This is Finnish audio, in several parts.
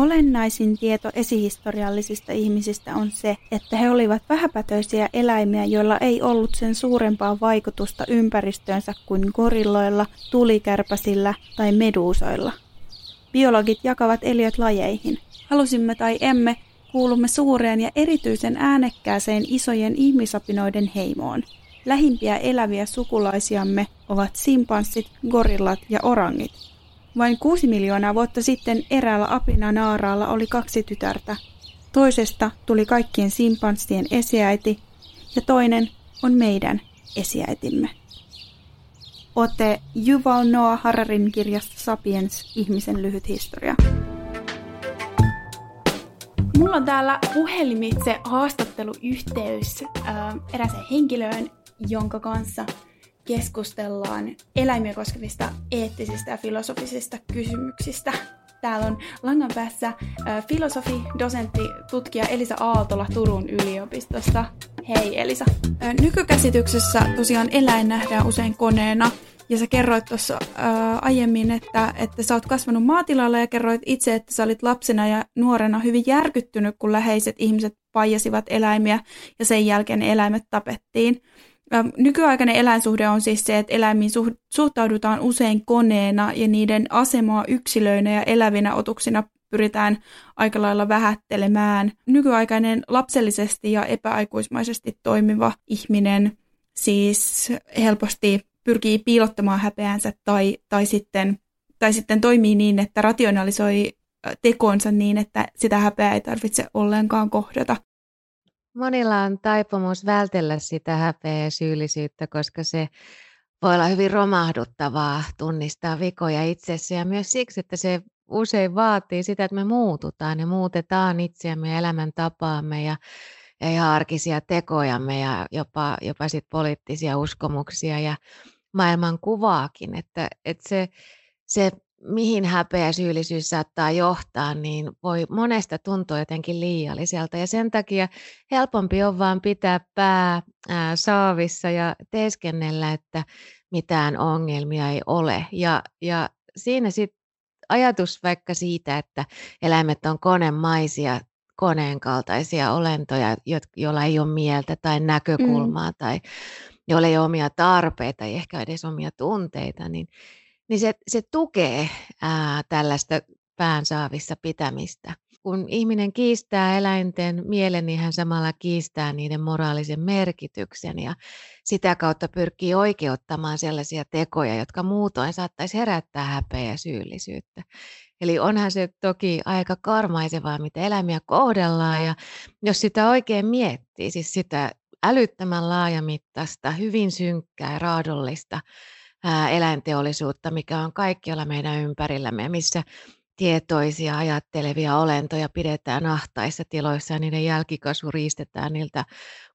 Olennaisin tieto esihistoriallisista ihmisistä on se, että he olivat vähäpätöisiä eläimiä, joilla ei ollut sen suurempaa vaikutusta ympäristöönsä kuin gorilloilla, tulikärpäsillä tai meduusoilla. Biologit jakavat eliöt lajeihin. Halusimme tai emme, kuulumme suureen ja erityisen äänekkääseen isojen ihmisapinoiden heimoon. Lähimpiä eläviä sukulaisiamme ovat simpanssit, gorillat ja orangit. Vain kuusi miljoonaa vuotta sitten eräällä apinanaaraalla oli kaksi tytärtä. Toisesta tuli kaikkien simpanssien esiäiti ja toinen on meidän esiäitimme. Ote Yuval Noah Hararin kirjasta Sapiens, ihmisen lyhyt historia. Mulla on täällä puhelimitse haastatteluyhteys äh, eräseen henkilöön, jonka kanssa keskustellaan eläimiä koskevista eettisistä ja filosofisista kysymyksistä. Täällä on langan päässä filosofi, dosentti, tutkija Elisa Aaltola Turun yliopistosta. Hei Elisa. Nykykäsityksessä tosiaan eläin nähdään usein koneena, ja sä kerroit tuossa aiemmin, että, että sä oot kasvanut maatilalla ja kerroit itse, että sä olit lapsena ja nuorena hyvin järkyttynyt, kun läheiset ihmiset paijasivat eläimiä ja sen jälkeen eläimet tapettiin. Nykyaikainen eläinsuhde on siis se, että eläimiin suhtaudutaan usein koneena ja niiden asemaa yksilöinä ja elävinä otuksina pyritään aika lailla vähättelemään. Nykyaikainen lapsellisesti ja epäaikuismaisesti toimiva ihminen siis helposti pyrkii piilottamaan häpeänsä tai, tai, sitten, tai sitten toimii niin, että rationalisoi tekonsa niin, että sitä häpeää ei tarvitse ollenkaan kohdata. Monilla on taipumus vältellä sitä häpeää ja syyllisyyttä, koska se voi olla hyvin romahduttavaa tunnistaa vikoja itsessä. Ja myös siksi, että se usein vaatii sitä, että me muututaan ja muutetaan itseämme ja elämäntapaamme ja, ja ihan arkisia tekojamme ja jopa, jopa sit poliittisia uskomuksia ja maailman kuvaakin, että, että se, se mihin häpeä syyllisyys saattaa johtaa, niin voi monesta tuntua jotenkin liialliselta. Ja sen takia helpompi on vaan pitää pää ää, saavissa ja teeskennellä, että mitään ongelmia ei ole. Ja, ja siinä sitten ajatus vaikka siitä, että eläimet on konemaisia, koneen kaltaisia olentoja, joilla ei ole mieltä tai näkökulmaa mm. tai joilla ei ole omia tarpeita, ei ehkä edes omia tunteita, niin niin se, se tukee ää, tällaista päänsaavissa pitämistä. Kun ihminen kiistää eläinten mielen, niin hän samalla kiistää niiden moraalisen merkityksen ja sitä kautta pyrkii oikeuttamaan sellaisia tekoja, jotka muutoin saattaisi herättää häpeä ja syyllisyyttä. Eli onhan se toki aika karmaisevaa, mitä eläimiä kohdellaan ja jos sitä oikein miettii, siis sitä älyttömän laajamittaista, hyvin synkkää, raadollista eläinteollisuutta, mikä on kaikkialla meidän ympärillämme, missä tietoisia, ajattelevia olentoja pidetään ahtaissa tiloissa ja niiden jälkikasvu riistetään niiltä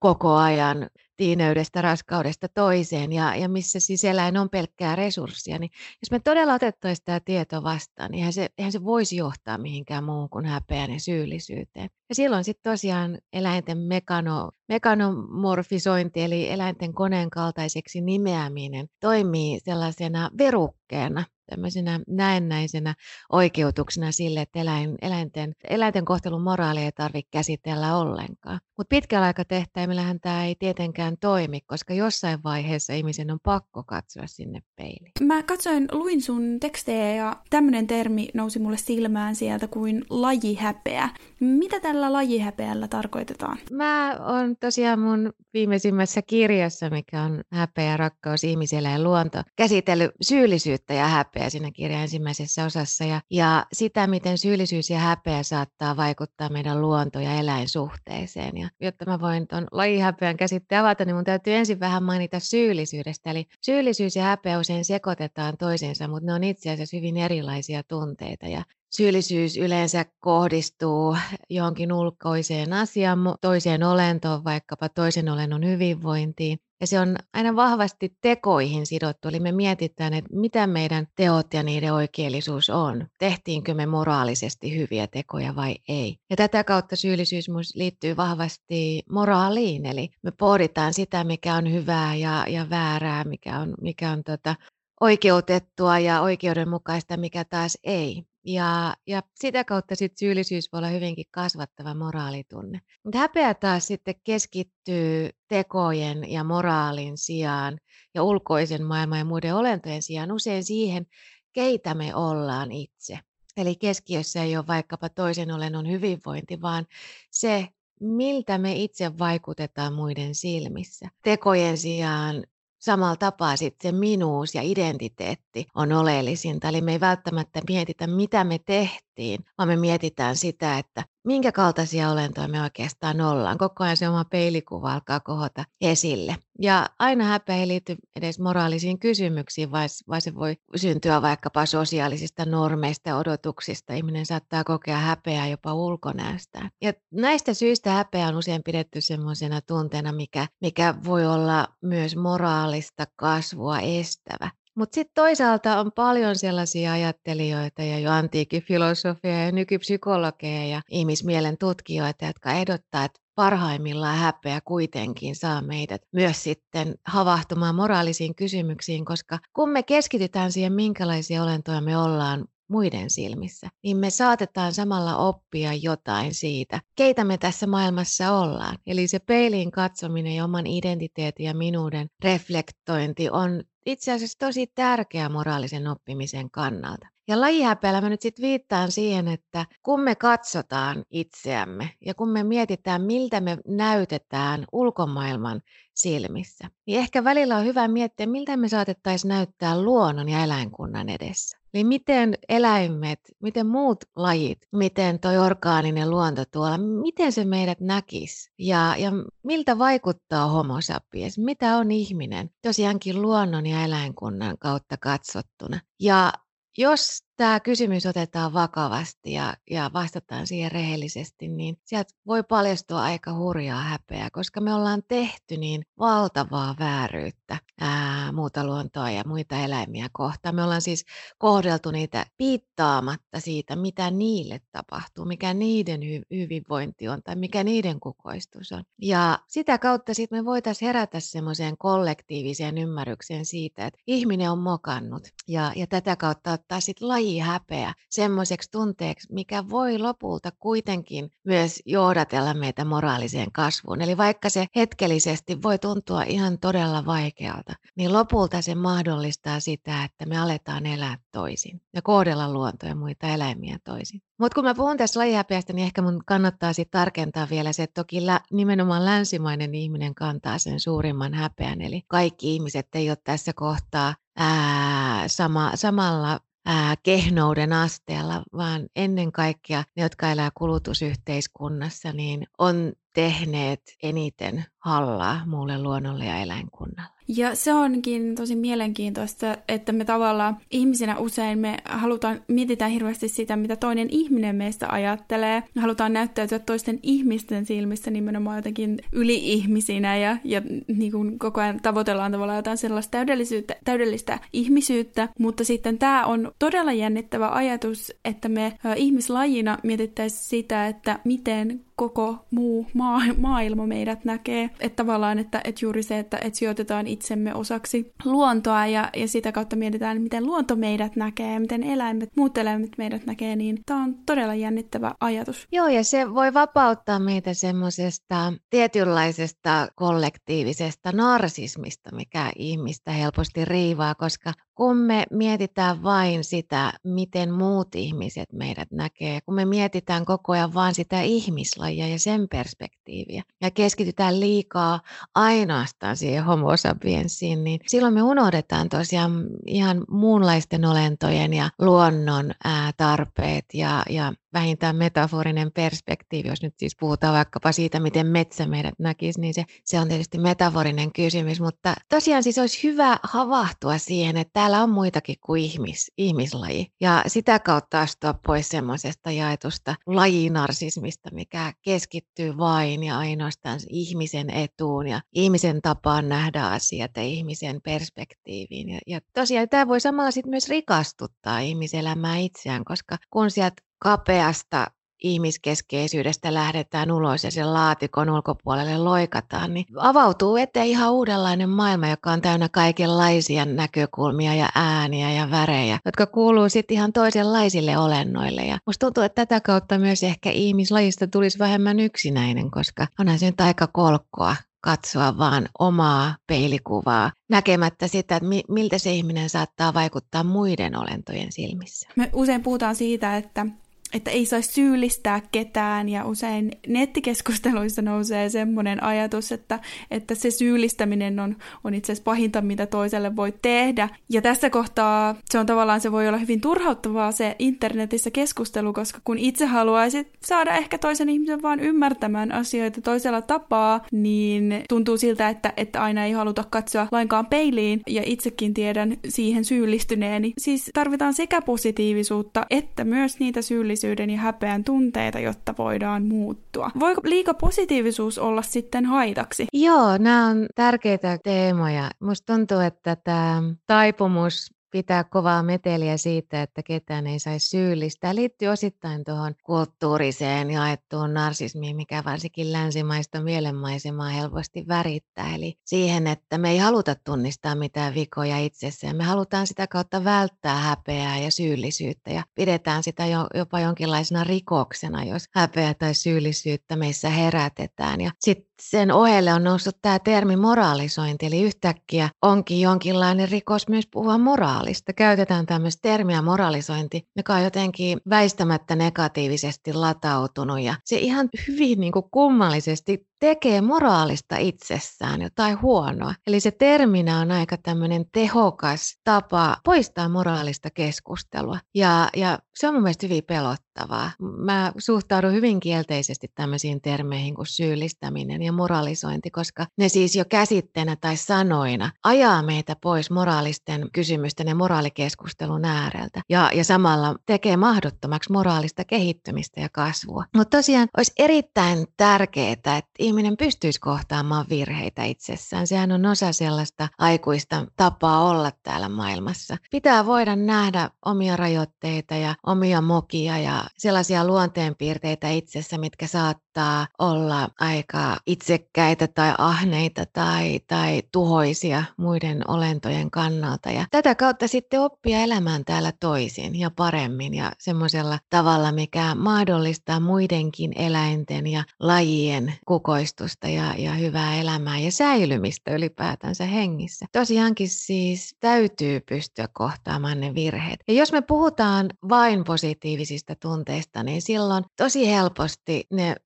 koko ajan tiineydestä, raskaudesta toiseen ja, ja missä siis eläin on pelkkää resurssia, niin jos me todella otettaisiin tämä tieto vastaan, niin eihän se, eihän se voisi johtaa mihinkään muuhun kuin häpeään ja syyllisyyteen. Ja silloin sitten tosiaan eläinten mekano, mekanomorfisointi, eli eläinten koneen kaltaiseksi nimeäminen, toimii sellaisena verukkeena tämmöisenä näennäisenä oikeutuksena sille, että eläin, eläinten, eläinten kohtelun moraalia ei tarvitse käsitellä ollenkaan. Mutta pitkällä aikatehtäimillähän tämä ei tietenkään toimi, koska jossain vaiheessa ihmisen on pakko katsoa sinne peiliin. Mä katsoin, luin sun tekstejä ja tämmöinen termi nousi mulle silmään sieltä kuin lajihäpeä. Mitä tällä lajihäpeällä tarkoitetaan? Mä oon tosiaan mun viimeisimmässä kirjassa, mikä on Häpeä, rakkaus, ihmisellä ja luonto, käsitellyt syyllisyyttä ja häpeä siinä kirjan ensimmäisessä osassa ja, ja sitä, miten syyllisyys ja häpeä saattaa vaikuttaa meidän luonto- ja eläinsuhteeseen. Ja jotta mä voin tuon lajihäpeän käsitteen avata, niin mun täytyy ensin vähän mainita syyllisyydestä. Eli syyllisyys ja häpeä usein sekoitetaan toisiinsa, mutta ne on itse asiassa hyvin erilaisia tunteita. Ja syyllisyys yleensä kohdistuu johonkin ulkoiseen asiaan, toiseen olentoon, vaikkapa toisen olennon hyvinvointiin. Ja se on aina vahvasti tekoihin sidottu, eli me mietitään, että mitä meidän teot ja niiden oikeellisuus on. Tehtiinkö me moraalisesti hyviä tekoja vai ei. Ja tätä kautta syyllisyys liittyy vahvasti moraaliin, eli me pohditaan sitä, mikä on hyvää ja, ja väärää, mikä on, mikä on tota, oikeutettua ja oikeudenmukaista, mikä taas ei. Ja, ja sitä kautta sit syyllisyys voi olla hyvinkin kasvattava moraalitunne. Mutta häpeä taas sitten keskittyy tekojen ja moraalin sijaan ja ulkoisen maailman ja muiden olentojen sijaan usein siihen, keitä me ollaan itse. Eli keskiössä ei ole vaikkapa toisen olennon hyvinvointi, vaan se, miltä me itse vaikutetaan muiden silmissä. Tekojen sijaan samalla tapaa sitten se minuus ja identiteetti on oleellisinta. Eli me ei välttämättä mietitä, mitä me tehtiin, vaan me mietitään sitä, että minkä kaltaisia olentoja me oikeastaan ollaan. Koko ajan se oma peilikuva alkaa kohota esille. Ja aina häpeä ei liity edes moraalisiin kysymyksiin, vai, se voi syntyä vaikkapa sosiaalisista normeista ja odotuksista. Ihminen saattaa kokea häpeää jopa ulkonäöstään. Ja näistä syistä häpeä on usein pidetty semmoisena tunteena, mikä, mikä voi olla myös moraalista kasvua estävä. Mutta sitten toisaalta on paljon sellaisia ajattelijoita ja jo antiikin filosofia ja nykypsykologeja ja ihmismielen tutkijoita, jotka ehdottaa, että parhaimmillaan häpeä kuitenkin saa meidät myös sitten havahtumaan moraalisiin kysymyksiin, koska kun me keskitytään siihen, minkälaisia olentoja me ollaan muiden silmissä, niin me saatetaan samalla oppia jotain siitä, keitä me tässä maailmassa ollaan. Eli se peiliin katsominen ja oman identiteetin ja minuuden reflektointi on itse asiassa tosi tärkeä moraalisen oppimisen kannalta. Ja lajihäpeällä mä nyt sitten viittaan siihen, että kun me katsotaan itseämme ja kun me mietitään, miltä me näytetään ulkomaailman silmissä, niin ehkä välillä on hyvä miettiä, miltä me saatettaisiin näyttää luonnon ja eläinkunnan edessä. Eli miten eläimet, miten muut lajit, miten toi orgaaninen luonto tuolla, miten se meidät näkisi ja, ja miltä vaikuttaa homo sapiens, mitä on ihminen? Tosiaankin luonnon ja eläinkunnan kautta katsottuna. Ja jos tämä kysymys otetaan vakavasti ja, ja vastataan siihen rehellisesti, niin sieltä voi paljastua aika hurjaa häpeää, koska me ollaan tehty niin valtavaa vääryyttä ää, muuta luontoa ja muita eläimiä kohtaan. Me ollaan siis kohdeltu niitä piittaamatta siitä, mitä niille tapahtuu, mikä niiden hy- hyvinvointi on tai mikä niiden kukoistus on. Ja sitä kautta sitten me voitaisiin herätä semmoiseen kollektiiviseen ymmärrykseen siitä, että ihminen on mokannut ja, ja tätä kautta ottaa sitten laji häpeä semmoiseksi tunteeksi, mikä voi lopulta kuitenkin myös johdatella meitä moraaliseen kasvuun. Eli vaikka se hetkellisesti voi tuntua ihan todella vaikealta, niin lopulta se mahdollistaa sitä, että me aletaan elää toisin ja kohdella luontoa ja muita eläimiä toisin. Mutta kun mä puhun tässä lajihäpeästä, niin ehkä mun kannattaa sitten tarkentaa vielä se, että toki lä- nimenomaan länsimainen ihminen kantaa sen suurimman häpeän. Eli kaikki ihmiset ei ole tässä kohtaa ää, sama, samalla ää, kehnouden asteella, vaan ennen kaikkea ne, jotka elää kulutusyhteiskunnassa, niin on tehneet eniten hallaa muulle luonnolle ja eläinkunnalle. Ja se onkin tosi mielenkiintoista, että me tavallaan ihmisinä usein me halutaan, mietitään hirveästi sitä, mitä toinen ihminen meistä ajattelee. Me halutaan näyttäytyä toisten ihmisten silmissä nimenomaan jotenkin yli-ihmisinä ja, ja niin kuin koko ajan tavoitellaan tavallaan jotain sellaista täydellisyyttä, täydellistä ihmisyyttä. Mutta sitten tämä on todella jännittävä ajatus, että me ihmislajina mietittäisiin sitä, että miten koko muu maa, maailma meidät näkee. Että tavallaan, että, että juuri se, että, että sijoitetaan itsemme osaksi luontoa ja, ja sitä kautta mietitään, miten luonto meidät näkee ja miten eläimet, muut eläimet meidät näkee, niin tämä on todella jännittävä ajatus. Joo, ja se voi vapauttaa meitä semmoisesta tietynlaisesta kollektiivisesta narsismista, mikä ihmistä helposti riivaa, koska kun me mietitään vain sitä, miten muut ihmiset meidät näkee, kun me mietitään koko ajan vain sitä ihmislajia ja sen perspektiiviä ja keskitytään liikaa ainoastaan siihen homo sapiensiin, niin silloin me unohdetaan tosiaan ihan muunlaisten olentojen ja luonnon ää, tarpeet ja, ja vähintään metaforinen perspektiivi, jos nyt siis puhutaan vaikkapa siitä, miten metsä meidät näkisi, niin se, se on tietysti metaforinen kysymys, mutta tosiaan siis olisi hyvä havahtua siihen, että täällä on muitakin kuin ihmis, ihmislaji ja sitä kautta astua pois semmoisesta jaetusta lajinarsismista, mikä keskittyy vain ja ainoastaan ihmisen etuun ja ihmisen tapaan nähdä asiat ja ihmisen perspektiiviin. Ja, ja tosiaan tämä voi samalla sitten myös rikastuttaa ihmiselämää itseään, koska kun sieltä kapeasta ihmiskeskeisyydestä lähdetään ulos ja sen laatikon ulkopuolelle loikataan, niin avautuu eteen ihan uudenlainen maailma, joka on täynnä kaikenlaisia näkökulmia ja ääniä ja värejä, jotka kuuluu sitten ihan toisenlaisille olennoille. Ja musta tuntuu, että tätä kautta myös ehkä ihmislajista tulisi vähemmän yksinäinen, koska onhan se nyt aika kolkkoa katsoa vaan omaa peilikuvaa, näkemättä sitä, että miltä se ihminen saattaa vaikuttaa muiden olentojen silmissä. Me usein puhutaan siitä, että että ei saisi syyllistää ketään ja usein nettikeskusteluissa nousee semmoinen ajatus, että, että se syyllistäminen on, on itse asiassa pahinta, mitä toiselle voi tehdä. Ja tässä kohtaa se on tavallaan, se voi olla hyvin turhauttavaa se internetissä keskustelu, koska kun itse haluaisit saada ehkä toisen ihmisen vaan ymmärtämään asioita toisella tapaa, niin tuntuu siltä, että, että aina ei haluta katsoa lainkaan peiliin ja itsekin tiedän siihen syyllistyneeni. Siis tarvitaan sekä positiivisuutta että myös niitä syyllisyyttä syyllisyyden ja häpeän tunteita, jotta voidaan muuttua. Voiko liika positiivisuus olla sitten haitaksi? Joo, nämä on tärkeitä teemoja. Musta tuntuu, että tämä taipumus pitää kovaa meteliä siitä, että ketään ei saisi syyllistää. Liittyy osittain tuohon kulttuuriseen jaettuun narsismiin, mikä varsinkin länsimaista mielenmaisemaa helposti värittää. Eli siihen, että me ei haluta tunnistaa mitään vikoja itsessään. Me halutaan sitä kautta välttää häpeää ja syyllisyyttä ja pidetään sitä jo, jopa jonkinlaisena rikoksena, jos häpeä tai syyllisyyttä meissä herätetään. Ja sitten sen ohelle on noussut tämä termi moraalisointi, eli yhtäkkiä onkin jonkinlainen rikos myös puhua moraalista. Käytetään tämmöistä termiä moralisointi, joka on jotenkin väistämättä negatiivisesti latautunut ja se ihan hyvin niin kuin kummallisesti tekee moraalista itsessään jotain huonoa. Eli se terminä on aika tämmöinen tehokas tapa poistaa moraalista keskustelua. Ja, ja se on mun mielestä hyvin pelottavaa. Mä suhtaudun hyvin kielteisesti tämmöisiin termeihin kuin syyllistäminen ja moralisointi, koska ne siis jo käsitteenä tai sanoina ajaa meitä pois moraalisten kysymysten ja moraalikeskustelun ääreltä. Ja, ja samalla tekee mahdottomaksi moraalista kehittymistä ja kasvua. Mutta tosiaan olisi erittäin tärkeää, että ihminen pystyisi kohtaamaan virheitä itsessään. Sehän on osa sellaista aikuista tapaa olla täällä maailmassa. Pitää voida nähdä omia rajoitteita ja omia mokia ja sellaisia luonteenpiirteitä itsessä, mitkä saattaa olla aika itsekkäitä tai ahneita tai, tai tuhoisia muiden olentojen kannalta. Ja tätä kautta sitten oppia elämään täällä toisin ja paremmin ja semmoisella tavalla, mikä mahdollistaa muidenkin eläinten ja lajien kukoistusta ja, ja hyvää elämää ja säilymistä ylipäätänsä hengissä. Tosiaankin siis täytyy pystyä kohtaamaan ne virheet. Ja jos me puhutaan vain positiivisista tunteista, niin silloin tosi helposti ne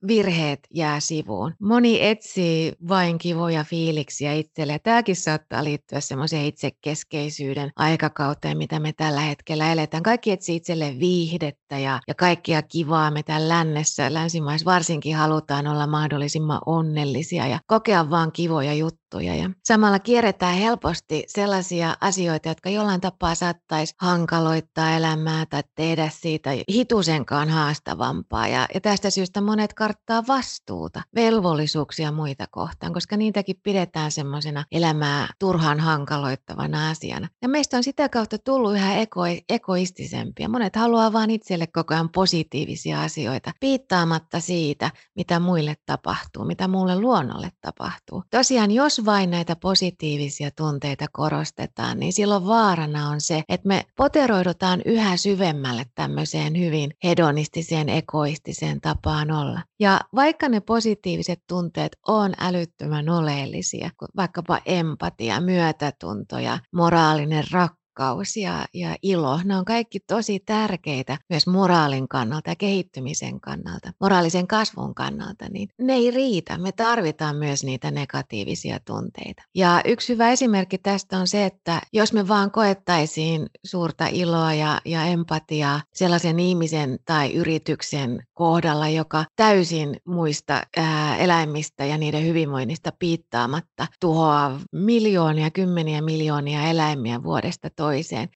jää sivuun. Moni etsii vain kivoja fiiliksiä itselle. Tämäkin saattaa liittyä semmoiseen itsekeskeisyyden aikakauteen, mitä me tällä hetkellä eletään. Kaikki etsii itselle viihdettä ja, ja kaikkia kivaa. Me täällä lännessä, länsimaissa varsinkin halutaan olla mahdollisimman onnellisia ja kokea vaan kivoja juttuja. Ja samalla kierretään helposti sellaisia asioita, jotka jollain tapaa saattaisi hankaloittaa elämää tai tehdä siitä hitusenkaan haastavampaa. Ja, ja tästä syystä monet karttaa vastuuta, velvollisuuksia muita kohtaan, koska niitäkin pidetään semmoisena elämää turhaan hankaloittavana asiana. Ja meistä on sitä kautta tullut yhä eko, egoistisempia. Monet haluaa vain itselle koko ajan positiivisia asioita, piittaamatta siitä, mitä muille tapahtuu, mitä muulle luonnolle tapahtuu. Tosiaan, jos vain näitä positiivisia tunteita korostetaan, niin silloin vaarana on se, että me poteroidutaan yhä syvemmälle tämmöiseen hyvin hedonistiseen, egoistiseen tapaan olla. Ja vaikka ne positiiviset tunteet on älyttömän oleellisia, vaikkapa empatia, myötätunto ja moraalinen rakkaus, rakkaus ja, ja ilo, ne on kaikki tosi tärkeitä myös moraalin kannalta ja kehittymisen kannalta, moraalisen kasvun kannalta, niin ne ei riitä. Me tarvitaan myös niitä negatiivisia tunteita. Ja yksi hyvä esimerkki tästä on se, että jos me vaan koettaisiin suurta iloa ja, ja empatiaa sellaisen ihmisen tai yrityksen kohdalla, joka täysin muista ää, eläimistä ja niiden hyvinvoinnista piittaamatta tuhoaa miljoonia, kymmeniä miljoonia eläimiä vuodesta toiseen,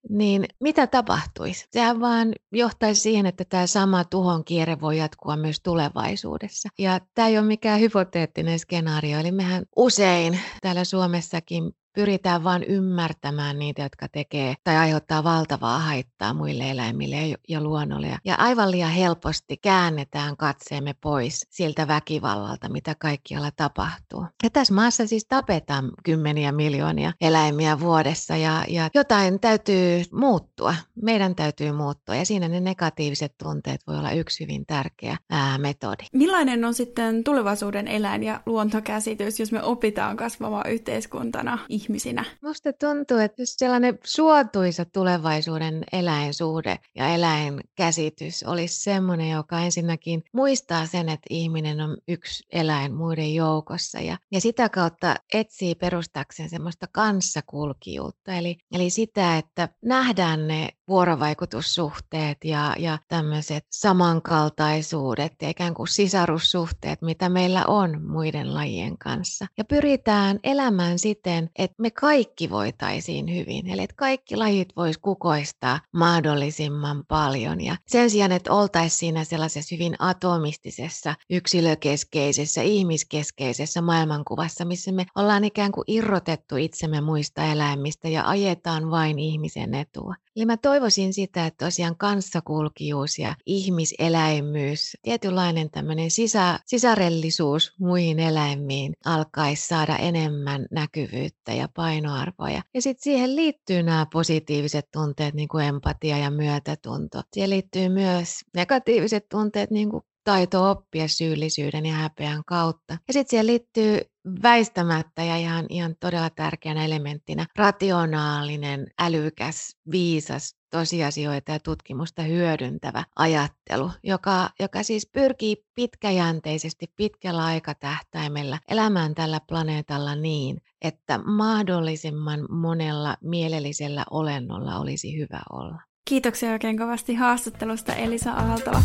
niin mitä tapahtuisi? Sehän vaan johtaisi siihen, että tämä sama tuhon kierre voi jatkua myös tulevaisuudessa. Ja tämä ei ole mikään hypoteettinen skenaario, eli mehän usein täällä Suomessakin pyritään vain ymmärtämään niitä, jotka tekee tai aiheuttaa valtavaa haittaa muille eläimille ja luonnolle. Ja aivan liian helposti käännetään katseemme pois siltä väkivallalta, mitä kaikkialla tapahtuu. Ja tässä maassa siis tapetaan kymmeniä miljoonia eläimiä vuodessa ja, ja jotain täytyy muuttua. Meidän täytyy muuttua ja siinä ne negatiiviset tunteet voi olla yksi hyvin tärkeä ää, metodi. Millainen on sitten tulevaisuuden eläin- ja luontokäsitys, jos me opitaan kasvamaan yhteiskuntana ihmisinä? Musta tuntuu, että jos sellainen suotuisa tulevaisuuden eläinsuhde ja eläinkäsitys olisi semmoinen, joka ensinnäkin muistaa sen, että ihminen on yksi eläin muiden joukossa ja, ja sitä kautta etsii perustakseen semmoista kanssakulkijuutta. Eli, eli sitä, että nähdään ne vuorovaikutussuhteet ja, ja tämmöiset samankaltaisuudet ja ikään kuin sisarussuhteet, mitä meillä on muiden lajien kanssa. Ja pyritään elämään siten, että me kaikki voitaisiin hyvin, eli että kaikki lajit vois kukoistaa mahdollisimman paljon. Ja sen sijaan, että oltaisiin siinä sellaisessa hyvin atomistisessa, yksilökeskeisessä, ihmiskeskeisessä maailmankuvassa, missä me ollaan ikään kuin irrotettu itsemme muista eläimistä ja ajetaan vain ihmisen etua. Eli mä toivoisin sitä, että tosiaan kanssakulkijuus ja ihmiseläimyys, tietynlainen tämmöinen sisä, sisarellisuus muihin eläimiin alkaisi saada enemmän näkyvyyttä ja painoarvoja. Ja sitten siihen liittyy nämä positiiviset tunteet, niin kuin empatia ja myötätunto. Siihen liittyy myös negatiiviset tunteet, niin kuin taito oppia syyllisyyden ja häpeän kautta. Ja sitten siihen liittyy väistämättä ja ihan, ihan todella tärkeänä elementtinä rationaalinen, älykäs, viisas, tosiasioita ja tutkimusta hyödyntävä ajattelu, joka, joka siis pyrkii pitkäjänteisesti, pitkällä aikatähtäimellä elämään tällä planeetalla niin, että mahdollisimman monella mielellisellä olennolla olisi hyvä olla. Kiitoksia oikein kovasti haastattelusta Elisa Aaltola.